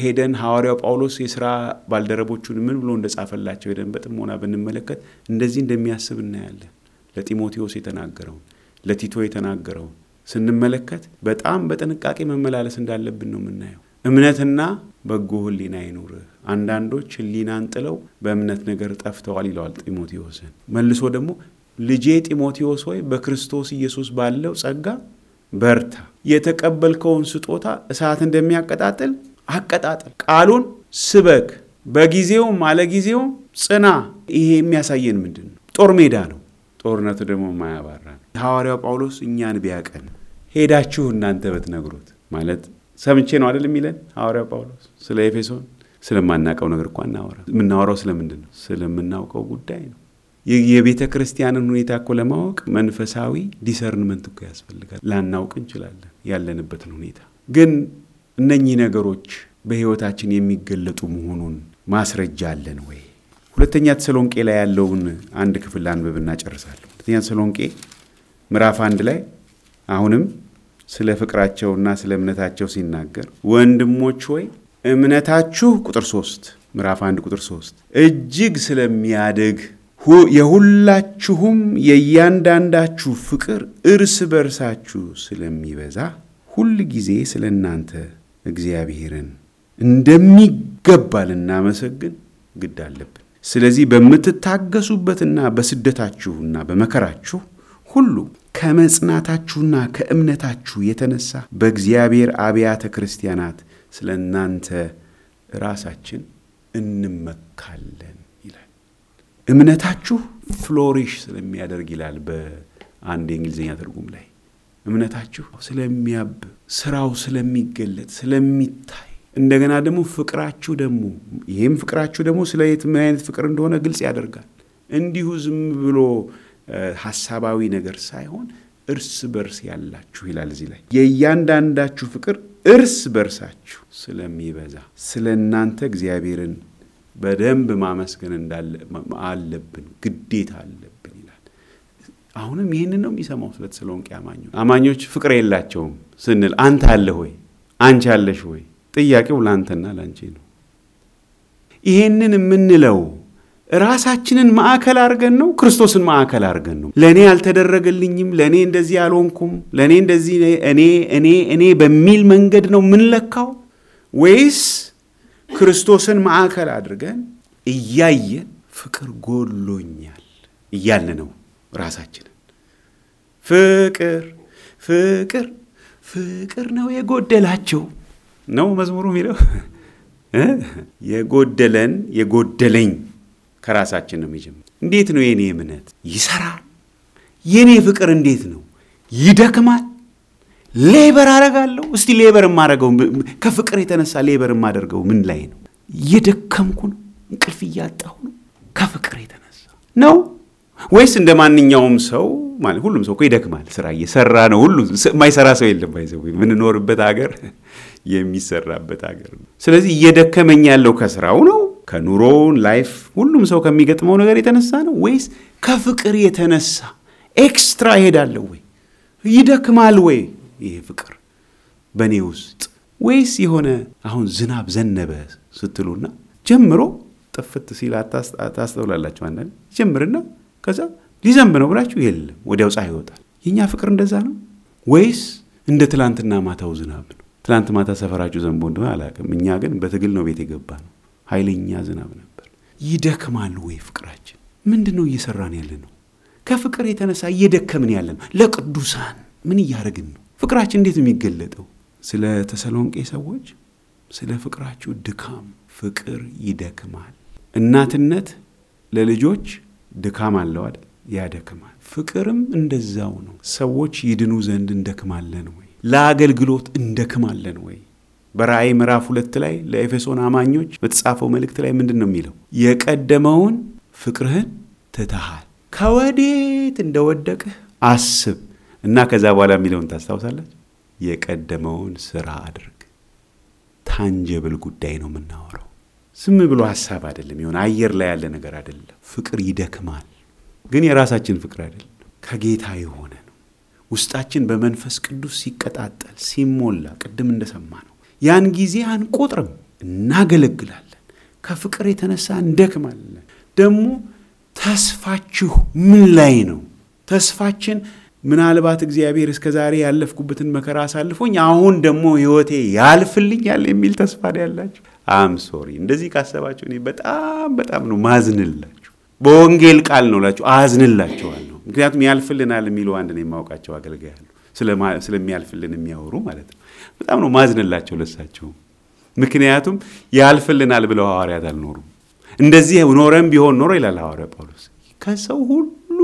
ሄደን ሐዋርያው ጳውሎስ የሥራ ባልደረቦቹን ምን ብሎ እንደጻፈላቸው ሄደን በጥሞና ብንመለከት እንደዚህ እንደሚያስብ እናያለን። ለጢሞቴዎስ የተናገረውን ለቲቶ የተናገረውን ስንመለከት በጣም በጥንቃቄ መመላለስ እንዳለብን ነው የምናየው። እምነትና በጎ ሕሊና ይኑርህ። አንዳንዶች ሕሊናን ጥለው በእምነት ነገር ጠፍተዋል ይለዋል ጢሞቴዎስን። መልሶ ደግሞ ልጄ ጢሞቴዎስ ሆይ በክርስቶስ ኢየሱስ ባለው ጸጋ በርታ፣ የተቀበልከውን ስጦታ እሳት እንደሚያቀጣጥል አቀጣጥል፣ ቃሉን ስበክ፣ በጊዜውም አለጊዜውም ጽና። ይሄ የሚያሳየን ምንድን ነው? ጦር ሜዳ ነው። ጦርነቱ ደግሞ ማያባራ ሐዋርያው ጳውሎስ እኛን ቢያቀን ሄዳችሁ እናንተ ብትነግሩት ማለት ሰምቼ ነው አይደል የሚለን ሐዋርያው ጳውሎስ ስለ ኤፌሶን ስለማናውቀው ነገር እኮ እናወራ የምናወራው ስለምንድን ነው? ስለምናውቀው ጉዳይ ነው። የቤተ ክርስቲያንን ሁኔታ እኮ ለማወቅ መንፈሳዊ discernment እኮ ያስፈልጋል። ላናውቅ እንችላለን ያለንበትን ሁኔታ። ግን እነኚህ ነገሮች በሕይወታችን የሚገለጡ መሆኑን ማስረጃ አለን ወይ? ሁለተኛ ተሰሎንቄ ላይ ያለውን አንድ ክፍል አንብብና እጨርሳለሁ። ሁለተኛ ተሰሎንቄ ምዕራፍ አንድ ላይ አሁንም ስለ ፍቅራቸውና ስለ እምነታቸው ሲናገር ወንድሞች ሆይ እምነታችሁ ቁጥር ሶስት ምዕራፍ አንድ ቁጥር ሶስት እጅግ ስለሚያድግ የሁላችሁም የእያንዳንዳችሁ ፍቅር እርስ በርሳችሁ ስለሚበዛ ሁል ጊዜ ስለ እናንተ እግዚአብሔርን እንደሚገባ ልናመሰግን ግድ አለብን። ስለዚህ በምትታገሱበትና በስደታችሁና በመከራችሁ ሁሉ ከመጽናታችሁና ከእምነታችሁ የተነሳ በእግዚአብሔር አብያተ ክርስቲያናት ስለ እናንተ ራሳችን እንመካለን ይላል። እምነታችሁ ፍሎሪሽ ስለሚያደርግ ይላል በአንድ የእንግሊዝኛ ትርጉም ላይ እምነታችሁ ስለሚያብ፣ ስራው ስለሚገለጥ፣ ስለሚታይ እንደገና ደግሞ ፍቅራችሁ ደግሞ ይህም ፍቅራችሁ ደግሞ ስለ ምን አይነት ፍቅር እንደሆነ ግልጽ ያደርጋል። እንዲሁ ዝም ብሎ ሀሳባዊ ነገር ሳይሆን እርስ በርስ ያላችሁ ይላል እዚህ ላይ የእያንዳንዳችሁ ፍቅር እርስ በርሳችሁ ስለሚበዛ ስለ እናንተ እግዚአብሔርን በደንብ ማመስገን አለብን፣ ግዴታ አለብን ይላል። አሁንም ይህንን ነው የሚሰማው ስለ ተሰሎንቄ አማኞች። አማኞች ፍቅር የላቸውም ስንል አንተ አለህ ወይ አንቺ አለሽ ወይ? ጥያቄው ለአንተና ለአንቺ ነው። ይሄንን የምንለው ራሳችንን ማዕከል አድርገን ነው? ክርስቶስን ማዕከል አድርገን ነው? ለእኔ አልተደረገልኝም፣ ለእኔ እንደዚህ አልሆንኩም፣ ለእኔ እንደዚህ እኔ እኔ እኔ በሚል መንገድ ነው የምንለካው ወይስ ክርስቶስን ማዕከል አድርገን እያየን ፍቅር ጎሎኛል እያልን ነው ራሳችንን? ፍቅር ፍቅር ፍቅር ነው የጎደላቸው ነው መዝሙሩ የሚለው የጎደለን የጎደለኝ ከራሳችን ነው የሚጀምር። እንዴት ነው የኔ እምነት ይሰራል? የኔ ፍቅር እንዴት ነው ይደክማል? labor አረጋለሁ። እስቲ labor የማደርገው ከፍቅር የተነሳ labor የማደርገው ምን ላይ ነው? እየደከምኩ ነው፣ እንቅልፍ እያጣሁ ነው። ከፍቅር የተነሳ ነው ወይስ እንደ ማንኛውም ሰው ማለት ሁሉም ሰው እኮ ይደክማል፣ ስራ እየሰራ ነው። ሁሉ የማይሰራ ሰው የለም። by the way የምንኖርበት ሀገር የሚሰራበት ሀገር ነው። ስለዚህ እየደከመኝ ያለው ከስራው ነው ከኑሮው ን life ሁሉም ሰው ከሚገጥመው ነገር የተነሳ ነው ወይስ ከፍቅር የተነሳ extra እሄዳለሁ ወይ? ይደክማል ወይ ይሄ ፍቅር በእኔ ውስጥ ወይስ የሆነ አሁን ዝናብ ዘነበ ስትሉና ጀምሮ ጥፍት ሲል ታስተውላላችሁ። አንዳንድ ጀምርና ከዛ ሊዘንብ ነው ብላችሁ የለም ወዲያው ፀሐይ ይወጣል። የእኛ ፍቅር እንደዛ ነው ወይስ እንደ ትላንትና ማታው ዝናብ ነው? ትላንት ማታ ሰፈራችሁ ዘንቦ እንደሆነ አላውቅም። እኛ ግን በትግል ነው ቤት የገባ ነው። ኃይለኛ ዝናብ ነበር። ይደክማል ወይ ፍቅራችን? ምንድን ነው እየሰራን ያለ ነው? ከፍቅር የተነሳ እየደከምን ያለ ነው። ለቅዱሳን ምን እያደረግን ነው? ፍቅራችን እንዴት የሚገለጠው? ስለ ተሰሎንቄ ሰዎች ስለ ፍቅራችሁ ድካም፣ ፍቅር ይደክማል። እናትነት ለልጆች ድካም አለው አይደል? ያደክማል። ፍቅርም እንደዛው ነው። ሰዎች ይድኑ ዘንድ እንደክማለን ወይ? ለአገልግሎት እንደክማለን ወይ? በራእይ ምዕራፍ ሁለት ላይ ለኤፌሶን አማኞች በተጻፈው መልእክት ላይ ምንድን ነው የሚለው? የቀደመውን ፍቅርህን ትተሃል፣ ከወዴት እንደወደቅህ አስብ እና ከዛ በኋላ የሚለውን ታስታውሳላችሁ። የቀደመውን ስራ አድርግ። ታንጀብል ጉዳይ ነው የምናወራው። ዝም ብሎ ሀሳብ አይደለም፣ የሆነ አየር ላይ ያለ ነገር አይደለም። ፍቅር ይደክማል፣ ግን የራሳችን ፍቅር አይደለም፣ ከጌታ የሆነ ነው። ውስጣችን በመንፈስ ቅዱስ ሲቀጣጠል ሲሞላ፣ ቅድም እንደሰማ ነው ያን ጊዜ አንቆጥርም፣ እናገለግላለን። ከፍቅር የተነሳ እንደክማለን። ደግሞ ተስፋችሁ ምን ላይ ነው? ተስፋችን ምናልባት እግዚአብሔር እስከ ዛሬ ያለፍኩበትን መከራ አሳልፎኝ አሁን ደግሞ ሕይወቴ ያልፍልኛል የሚል ተስፋ ነው ያላችሁ? አም ሶሪ እንደዚህ ካሰባችሁ እኔ በጣም በጣም ነው ማዝንላችሁ። በወንጌል ቃል ነው ላችሁ አዝንላችኋለሁ። ምክንያቱም ያልፍልናል የሚሉ አንድ ነው የማውቃቸው አገልጋይ አሉ፣ ስለሚያልፍልን የሚያወሩ ማለት ነው። በጣም ነው ማዝንላቸው ለሳቸውም። ምክንያቱም ያልፍልናል ብለው ሐዋርያት አልኖሩም። እንደዚህ ኖረም ቢሆን ኖሮ ይላል ሐዋርያ ጳውሎስ ከሰው ሁሉ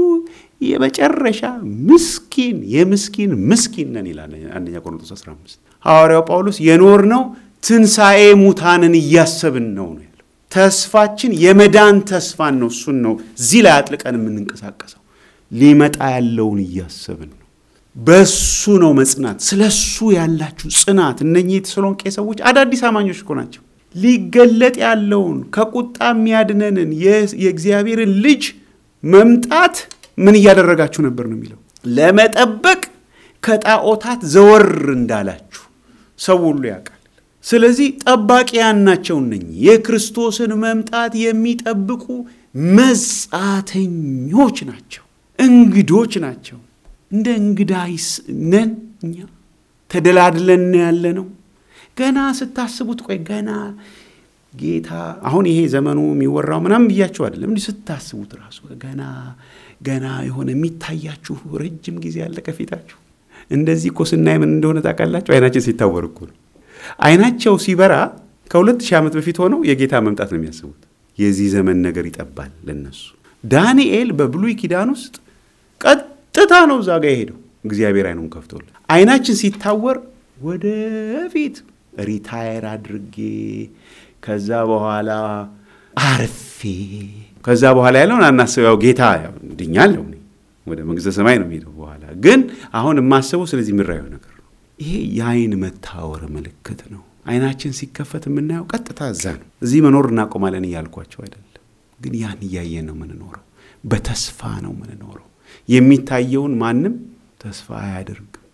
የመጨረሻ ምስኪን የምስኪን ምስኪን ነን ይላል አንደኛ ቆሮንቶስ 15 ሐዋርያው ጳውሎስ የኖርነው ትንሣኤ ሙታንን እያሰብን ነው ነው ያለው። ተስፋችን የመዳን ተስፋን ነው። እሱን ነው እዚህ ላይ አጥልቀን የምንንቀሳቀሰው። ሊመጣ ያለውን እያሰብን ነው። በሱ ነው መጽናት። ስለ እሱ ያላችሁ ጽናት። እነኚህ የተሰሎንቄ ሰዎች አዳዲስ አማኞች እኮ ናቸው። ሊገለጥ ያለውን ከቁጣ የሚያድነንን የእግዚአብሔርን ልጅ መምጣት ምን እያደረጋችሁ ነበር ነው የሚለው። ለመጠበቅ ከጣዖታት ዘወር እንዳላችሁ ሰው ሁሉ ያውቃል። ስለዚህ ጠባቂያን ናቸው እነኚህ የክርስቶስን መምጣት የሚጠብቁ መጻተኞች ናቸው፣ እንግዶች ናቸው። እንደ እንግዳ ነን እኛ ተደላድለን ያለ ነው። ገና ስታስቡት ቆይ ገና ጌታ አሁን ይሄ ዘመኑ የሚወራው ምናምን ብያችሁ አይደለም። እንዲህ ስታስቡት ራሱ ገና ገና የሆነ የሚታያችሁ ረጅም ጊዜ ያለ ከፊታችሁ። እንደዚህ እኮ ስናይ ምን እንደሆነ ታውቃላችሁ? አይናችን ሲታወር እኮ ነው። አይናቸው ሲበራ ከሁለት ሺህ ዓመት በፊት ሆነው የጌታ መምጣት ነው የሚያስቡት። የዚህ ዘመን ነገር ይጠባል ለነሱ። ዳንኤል በብሉይ ኪዳን ውስጥ ቀጥታ ነው እዛ ጋ የሄደው እግዚአብሔር አይኑን ከፍቶልን። አይናችን ሲታወር ወደፊት ሪታየር አድርጌ ከዛ በኋላ አርፌ ከዛ በኋላ ያለውን አናስብ። ያው ጌታ ድኛለሁ ወደ መንግሥተ ሰማይ ነው የሚሄደው። በኋላ ግን አሁን የማስበው ስለዚህ ምድራዊ ነገር ነው። ይሄ የአይን መታወር ምልክት ነው። አይናችን ሲከፈት የምናየው ቀጥታ እዛ ነው። እዚህ መኖር እናቆማለን እያልኳቸው አይደለም፣ ግን ያን እያየን ነው የምንኖረው። በተስፋ ነው የምንኖረው። የሚታየውን ማንም ተስፋ አያደርግም።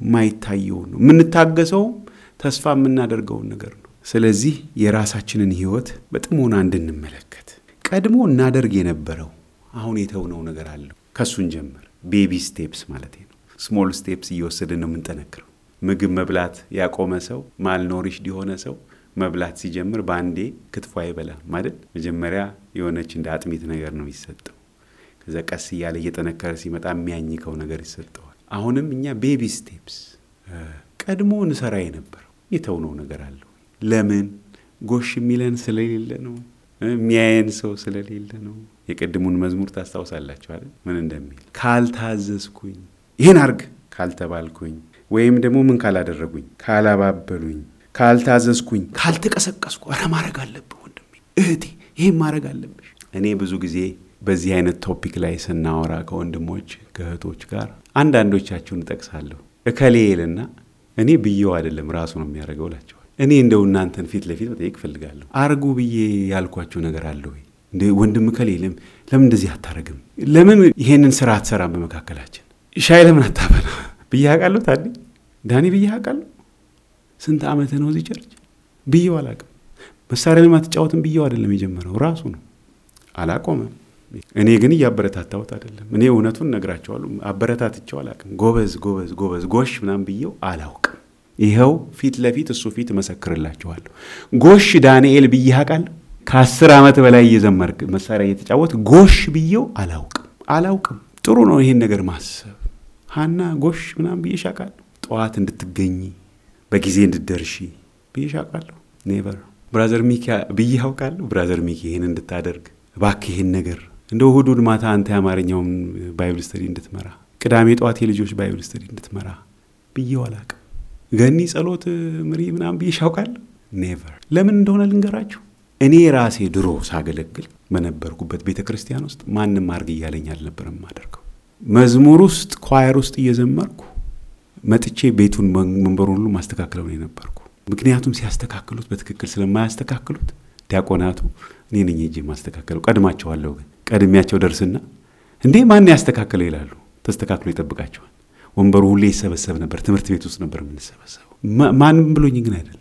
የማይታየውን ነው የምንታገሰውም ተስፋ የምናደርገውን ነገር ነው። ስለዚህ የራሳችንን ሕይወት በጥሞና እንድንመለከት ቀድሞ እናደርግ የነበረው አሁን የተውነው ነገር አለው። ከሱን ጀምር። baby steps ማለት ነው። small steps እየወሰድን ነው የምንጠነክረው። ምግብ መብላት ያቆመ ሰው malnourished የሆነ ሰው መብላት ሲጀምር በአንዴ ክትፎ አይበላም ማለት መጀመሪያ የሆነች እንደ አጥሚት ነገር ነው የሚሰጠው። ከዛ ቀስ እያለ እየጠነከረ ሲመጣ የሚያኝከው ነገር ይሰጠዋል። አሁንም እኛ baby steps ቀድሞ እንሰራ የነበረው የተውነው ነገር አለው። ለምን ጎሽ የሚለን ስለሌለ ነው። የሚያየን ሰው ስለሌለ ነው። የቅድሙን መዝሙር ታስታውሳላችሁ አይደል? ምን እንደሚል ካልታዘዝኩኝ፣ ይህን አርግ ካልተባልኩኝ፣ ወይም ደግሞ ምን ካላደረጉኝ፣ ካላባበሉኝ፣ ካልታዘዝኩኝ፣ ካልተቀሰቀስኩ፣ ኧረ ማድረግ አለብህ ወንድሜ፣ እህቴ፣ ይህም ማድረግ አለብሽ። እኔ ብዙ ጊዜ በዚህ አይነት ቶፒክ ላይ ስናወራ ከወንድሞች ከእህቶች ጋር አንዳንዶቻችሁን እጠቅሳለሁ። እከሌ ይልና እኔ ብዬው አይደለም ራሱ ነው የሚያደርገው እላቸዋል። እኔ እንደው እናንተን ፊት ለፊት መጠየቅ እፈልጋለሁ። አርጉ ብዬ ያልኳችሁ ነገር አለ ወይ? ወንድም ከሌለም ለምን እንደዚህ አታረግም? ለምን ይሄንን ስራ አትሰራም? በመካከላችን ሻይ ለምን አታፈላ ብዬ አውቃለሁ። ታዲ ዳኒ ብዬ አውቃለሁ። ስንት ዓመት ነው እዚህ church ብዬው አላውቅም። መሳሪያ ለማትጫወትም ብዬው አይደለም የጀመረው ራሱ ነው። አላቆመም። እኔ ግን እያበረታታሁት አይደለም። እኔ እውነቱን ነግራቸዋለሁ። አበረታትቸው አላውቅም። ጎበዝ ጎበዝ ጎበዝ ጎሽ ምናምን ብዬው አላውቅም። ይኸው ፊት ለፊት እሱ ፊት እመሰክርላችኋለሁ። ጎሽ ዳንኤል ብዬ አውቃለሁ። ከአስር ዓመት በላይ እየዘመርክ መሳሪያ እየተጫወት ጎሽ ብዬው አላውቅም አላውቅም። ጥሩ ነው ይሄን ነገር ማሰብ። ሀና ጎሽ ምናምን ብዬሽ አውቃለሁ። ጠዋት እንድትገኝ በጊዜ እንድትደርሺ ብዬሽ አውቃለሁ። never brother ሚኪ ብዬ አውቃለሁ። brother ሚኪ ይህን እንድታደርግ እባክህ ይህን ነገር እንደ እሑድ ማታ አንተ የአማርኛውን Bible study እንድትመራ፣ ቅዳሜ ጠዋት የልጆች Bible study እንድትመራ ብዬው አላውቅም። ገኒ ጸሎት ምሪ ምናምን ብዬሽ አውቃለሁ። never ለምን እንደሆነ ልንገራችሁ። እኔ ራሴ ድሮ ሳገለግል በነበርኩበት ቤተ ክርስቲያን ውስጥ ማንም አድርግ እያለኝ አልነበረም ማደርገው። መዝሙር ውስጥ choir ውስጥ እየዘመርኩ መጥቼ ቤቱን መንበሩን ሁሉ ማስተካከለው ነው የነበርኩ። ምክንያቱም ሲያስተካክሉት በትክክል ስለማያስተካክሉት ዲያቆናቱ እኔ ነኝ ሄጄ ማስተካከለው። ቀድማቸዋለሁ። ግን ቀድሚያቸው ደርስና እንዴ ማን ያስተካከለው ይላሉ። ተስተካክሎ ይጠብቃቸዋል። ወንበሩ ሁሌ ይሰበሰብ ነበር። ትምህርት ቤት ውስጥ ነበር የምንሰበሰበው። ማንም ብሎኝ ግን አይደለም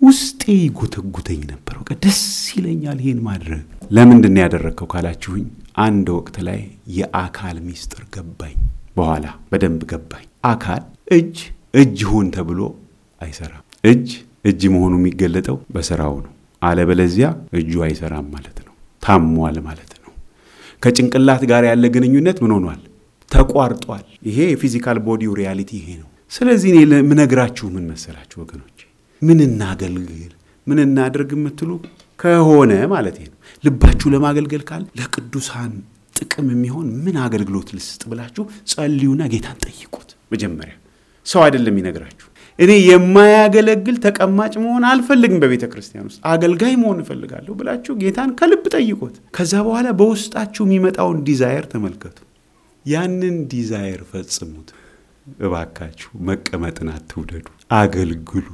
ውስጤ ይጎተጉተኝ ነበር። በቃ ደስ ይለኛል ይሄን ማድረግ። ለምንድን ነው ያደረግከው ካላችሁኝ፣ አንድ ወቅት ላይ የአካል ሚስጥር ገባኝ። በኋላ በደንብ ገባኝ። አካል እጅ እጅ ሁን ተብሎ አይሰራም። እጅ እጅ መሆኑ የሚገለጠው በስራው ነው። አለበለዚያ እጁ አይሰራም ማለት ነው። ታሟል ማለት ነው። ከጭንቅላት ጋር ያለ ግንኙነት ምን ሆኗል? ተቋርጧል። ይሄ የ physical body ው reality ይሄ ነው። ስለዚህ እኔ ምነግራችሁ ምን መሰላችሁ ወገኖች ምን እናገልግል ምን እናድርግ የምትሉ ከሆነ ማለት ነው ልባችሁ ለማገልገል ካል ለቅዱሳን ጥቅም የሚሆን ምን አገልግሎት ልስጥ ብላችሁ ጸልዩና ጌታን ጠይቁት። መጀመሪያ ሰው አይደለም ይነግራችሁ። እኔ የማያገለግል ተቀማጭ መሆን አልፈልግም፣ በቤተ ክርስቲያን ውስጥ አገልጋይ መሆን እፈልጋለሁ ብላችሁ ጌታን ከልብ ጠይቁት። ከዛ በኋላ በውስጣችሁ የሚመጣውን desire ተመልከቱ። ያንን desire ፈጽሙት። እባካችሁ መቀመጥን አትውደዱ፣ አገልግሉ።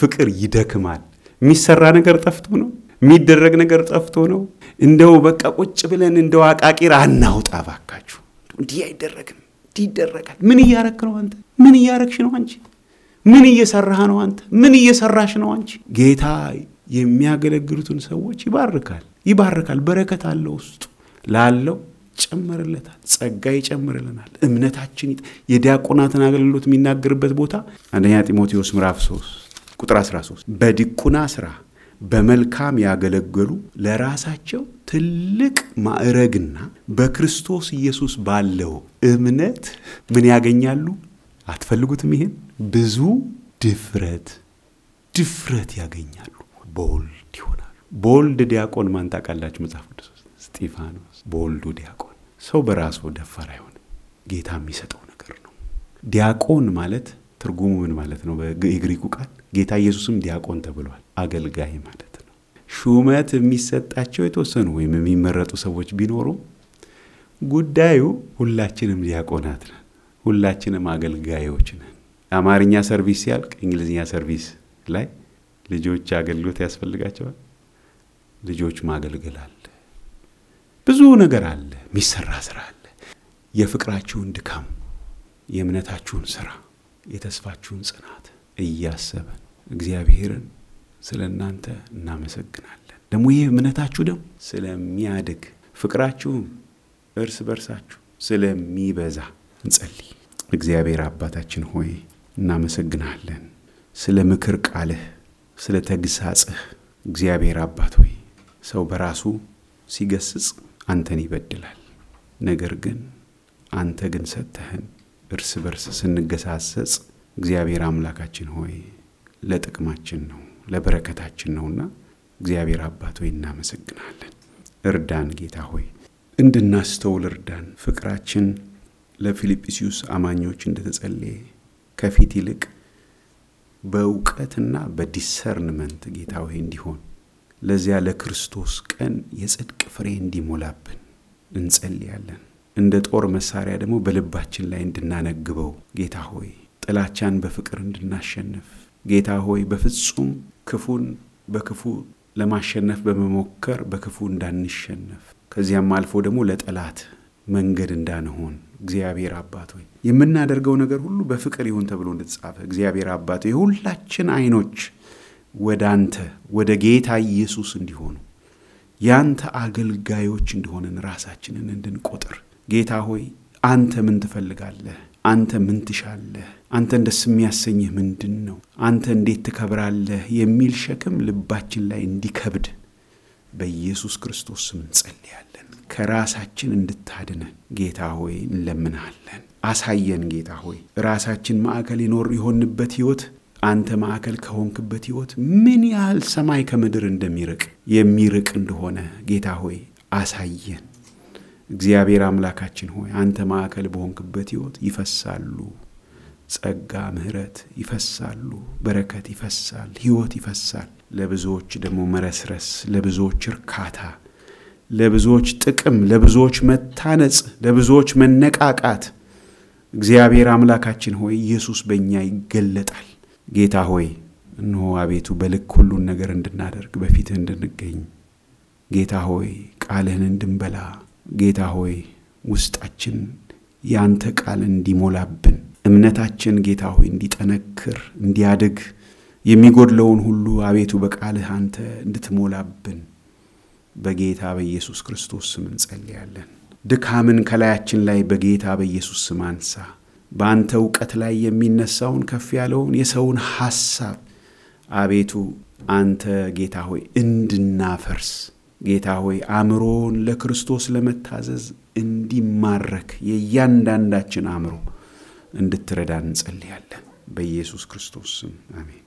ፍቅር ይደክማል። የሚሰራ ነገር ጠፍቶ ነው፣ የሚደረግ ነገር ጠፍቶ ነው። እንደው በቃ ቁጭ ብለን እንደው አቃቂር አናውጣ። እባካችሁ እንዲህ አይደረግም፣ እንዲህ ይደረጋል። ምን እያረክ ነው አንተ? ምን እያረግሽ ነው አንቺ? ምን እየሰራህ ነው አንተ? ምን እየሰራሽ ነው አንቺ? ጌታ የሚያገለግሉትን ሰዎች ይባርካል፣ ይባርካል። በረከት አለው ውስጡ ላለው ይጨመርለታል። ጸጋ ይጨምርልናል። እምነታችን የዲያቆናትን አገልግሎት የሚናገርበት ቦታ አንደኛ ጢሞቴዎስ ምዕራፍ 3 ቁጥር 13 በዲቁና ስራ በመልካም ያገለገሉ ለራሳቸው ትልቅ ማዕረግና በክርስቶስ ኢየሱስ ባለው እምነት ምን ያገኛሉ? አትፈልጉትም? ይሄን ብዙ ድፍረት ድፍረት ያገኛሉ። bold ይሆናሉ። bold ዲያቆን ማን ታውቃላችሁ? መጽሐፍ ቅዱስ ውስጥ እስጢፋኖስ bold ኡ ዲያቆን። ሰው በራሱ ደፋር አይሆንም። ጌታ የሚሰጠው ነገር ነው። ዲያቆን ማለት ትርጉሙ ምን ማለት ነው? የግሪኩ ቃል ጌታ ኢየሱስም ዲያቆን ተብሏል። አገልጋይ ማለት ነው። ሹመት የሚሰጣቸው የተወሰኑ ወይም የሚመረጡ ሰዎች ቢኖሩም ጉዳዩ ሁላችንም ዲያቆናት ነን። ሁላችንም አገልጋዮች ነን። አማርኛ service ሲያልቅ እንግሊዝኛ service ላይ ልጆች አገልግሎት ያስፈልጋቸዋል። ልጆች ማገልገል አለ። ብዙ ነገር አለ። የሚሰራ ስራ አለ። የፍቅራችሁን ድካም፣ የእምነታችሁን ስራ፣ የተስፋችሁን ጽናት እያሰበን እግዚአብሔርን ስለ እናንተ እናመሰግናለን። ደግሞ ይህ እምነታችሁ ደግሞ ስለሚያድግ ፍቅራችሁም እርስ በርሳችሁ ስለሚበዛ እንጸልይ። እግዚአብሔር አባታችን ሆይ እናመሰግናለን ስለ ምክር ቃልህ፣ ስለ ተግሳጽህ። እግዚአብሔር አባት ሆይ ሰው በራሱ ሲገስጽ አንተን ይበድላል። ነገር ግን አንተ ግን ሰጥተህን እርስ በርስ ስንገሳሰጽ እግዚአብሔር አምላካችን ሆይ ለጥቅማችን ነው ለበረከታችን ነውና እግዚአብሔር አባት ሆይ እናመሰግናለን። እርዳን ጌታ ሆይ እንድናስተውል እርዳን። ፍቅራችን ለፊልጵስዩስ አማኞች እንደተጸለየ ከፊት ይልቅ በእውቀትና በ discernment ጌታ ሆይ እንዲሆን ለዚያ ለክርስቶስ ቀን የጽድቅ ፍሬ እንዲሞላብን እንጸልያለን። እንደ ጦር መሳሪያ ደግሞ በልባችን ላይ እንድናነግበው ጌታ ሆይ ጥላቻን በፍቅር እንድናሸንፍ ጌታ ሆይ በፍጹም ክፉን በክፉ ለማሸነፍ በመሞከር በክፉ እንዳንሸነፍ ከዚያም አልፎ ደግሞ ለጠላት መንገድ እንዳንሆን እግዚአብሔር አባት ሆይ የምናደርገው ነገር ሁሉ በፍቅር ይሁን ተብሎ እንደተጻፈ እግዚአብሔር አባት ሆይ የሁላችን ዓይኖች ወደ አንተ ወደ ጌታ ኢየሱስ እንዲሆኑ ያንተ አገልጋዮች እንደሆንን ራሳችንን እንድንቆጥር ጌታ ሆይ አንተ ምን ትፈልጋለህ? አንተ ምን ትሻለህ? አንተን ደስ የሚያሰኝህ ምንድን ነው? አንተ እንዴት ትከብራለህ? የሚል ሸክም ልባችን ላይ እንዲከብድ በኢየሱስ ክርስቶስ ስም እንጸልያለን። ከራሳችን እንድታድነን ጌታ ሆይ እንለምንሃለን። አሳየን ጌታ ሆይ ራሳችን ማዕከል ይኖር የሆንበት ሕይወት አንተ ማዕከል ከሆንክበት ሕይወት ምን ያህል ሰማይ ከምድር እንደሚርቅ የሚርቅ እንደሆነ ጌታ ሆይ አሳየን። እግዚአብሔር አምላካችን ሆይ አንተ ማዕከል በሆንክበት ሕይወት ይፈሳሉ ጸጋ፣ ምሕረት ይፈሳሉ፣ በረከት ይፈሳል፣ ሕይወት ይፈሳል። ለብዙዎች ደግሞ መረስረስ፣ ለብዙዎች እርካታ፣ ለብዙዎች ጥቅም፣ ለብዙዎች መታነጽ፣ ለብዙዎች መነቃቃት። እግዚአብሔር አምላካችን ሆይ ኢየሱስ በእኛ ይገለጣል። ጌታ ሆይ እነሆ አቤቱ በልክ ሁሉን ነገር እንድናደርግ በፊትህ እንድንገኝ። ጌታ ሆይ ቃልህን እንድንበላ። ጌታ ሆይ ውስጣችን ያንተ ቃል እንዲሞላብን እምነታችን ጌታ ሆይ እንዲጠነክር እንዲያድግ የሚጎድለውን ሁሉ አቤቱ በቃልህ አንተ እንድትሞላብን በጌታ በኢየሱስ ክርስቶስ ስም እንጸልያለን። ድካምን ከላያችን ላይ በጌታ በኢየሱስ ስም አንሳ። በአንተ እውቀት ላይ የሚነሳውን ከፍ ያለውን የሰውን ሐሳብ አቤቱ አንተ ጌታ ሆይ እንድናፈርስ ጌታ ሆይ አእምሮን ለክርስቶስ ለመታዘዝ እንዲማረክ የእያንዳንዳችን አእምሮ እንድትረዳ እንጸልያለን። በኢየሱስ ክርስቶስ ስም አሜን።